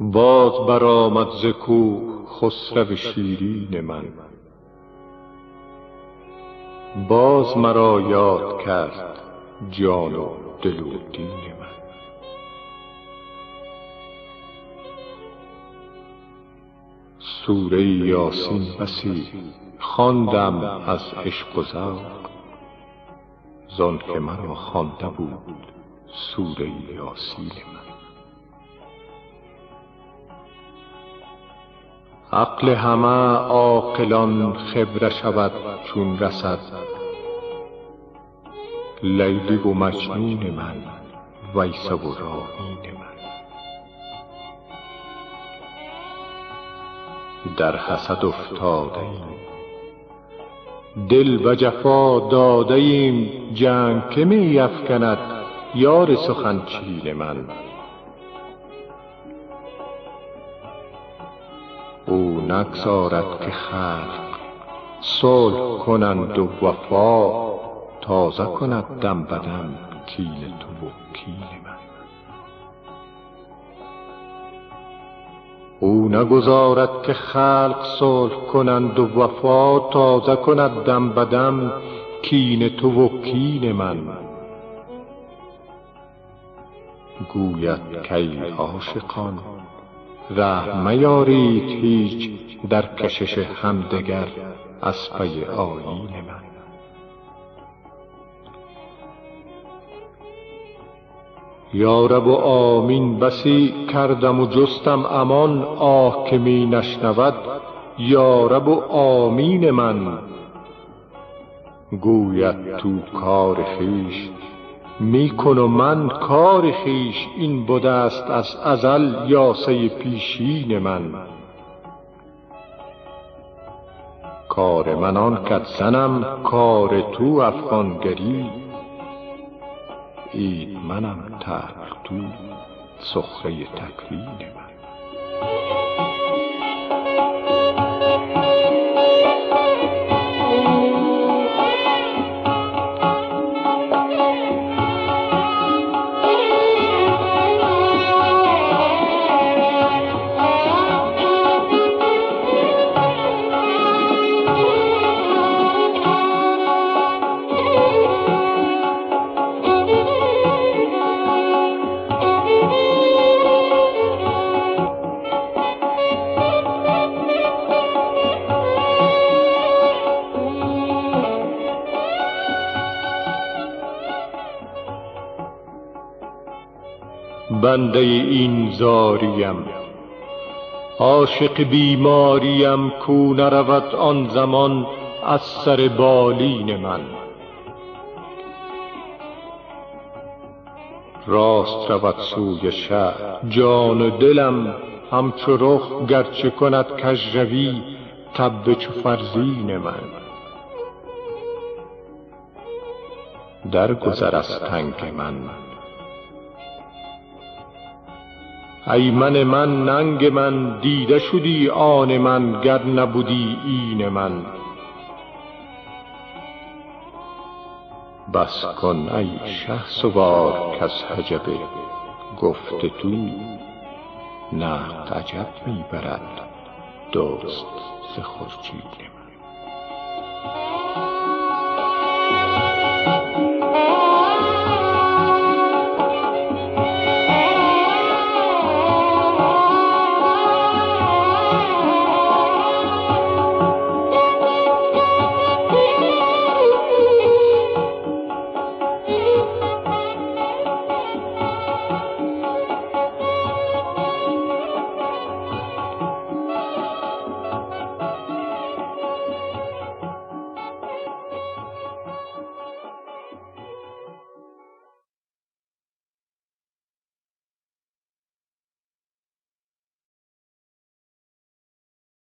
باز برآمد ز کوه خسرو شیرین من. باز مرا یاد کرد جان و دل و دین من. سوره یاسین بسی خواندم از عشق و ذوق. زانکه مرا خوانده بود سوره یاسین من. عقل همه عاقلان خیره شود چون رسد. لیلی و مجنون من ویسه و راحین من. در حسد افتاده ایم. دل به جفا داده ایم. جنگ که می یار سخن چین من. نگذارد که خلق. صلح کنند و وفا تازه کند دم به دم کین تو و کین من. او نگذارد که خلق صلح کنند و وفا تازه کند دم به دم کین تو و کین من. گوید کای عاشقان رحم میارید هیچ در کشش همدگر از پی آیین من. یا رب و آمین بسی کردم و جستم امان آه که می نشنود. یا رب و آمین من گوید تو کار خویش می کن و من کار خویش این بدست از ازل یاسه پیشین من. کار من آن کت زنم کار تو افغانگری. عید منم تلخ تو سخره تکوین من. بنده این زاریم. عاشق بیماریم کو نرود آن زمان از سر بالین من. راست رود سوی شهر جان و دلم همچو رخ گرچه کند کژروی تب چو فرزین من. درگذر از تنگ من. ای من من ننگ من دیده شدی آن من گر نبدی این من. بس کن ای شهسوار کز حجب گفت تو نقد عجب می برد دزد ز من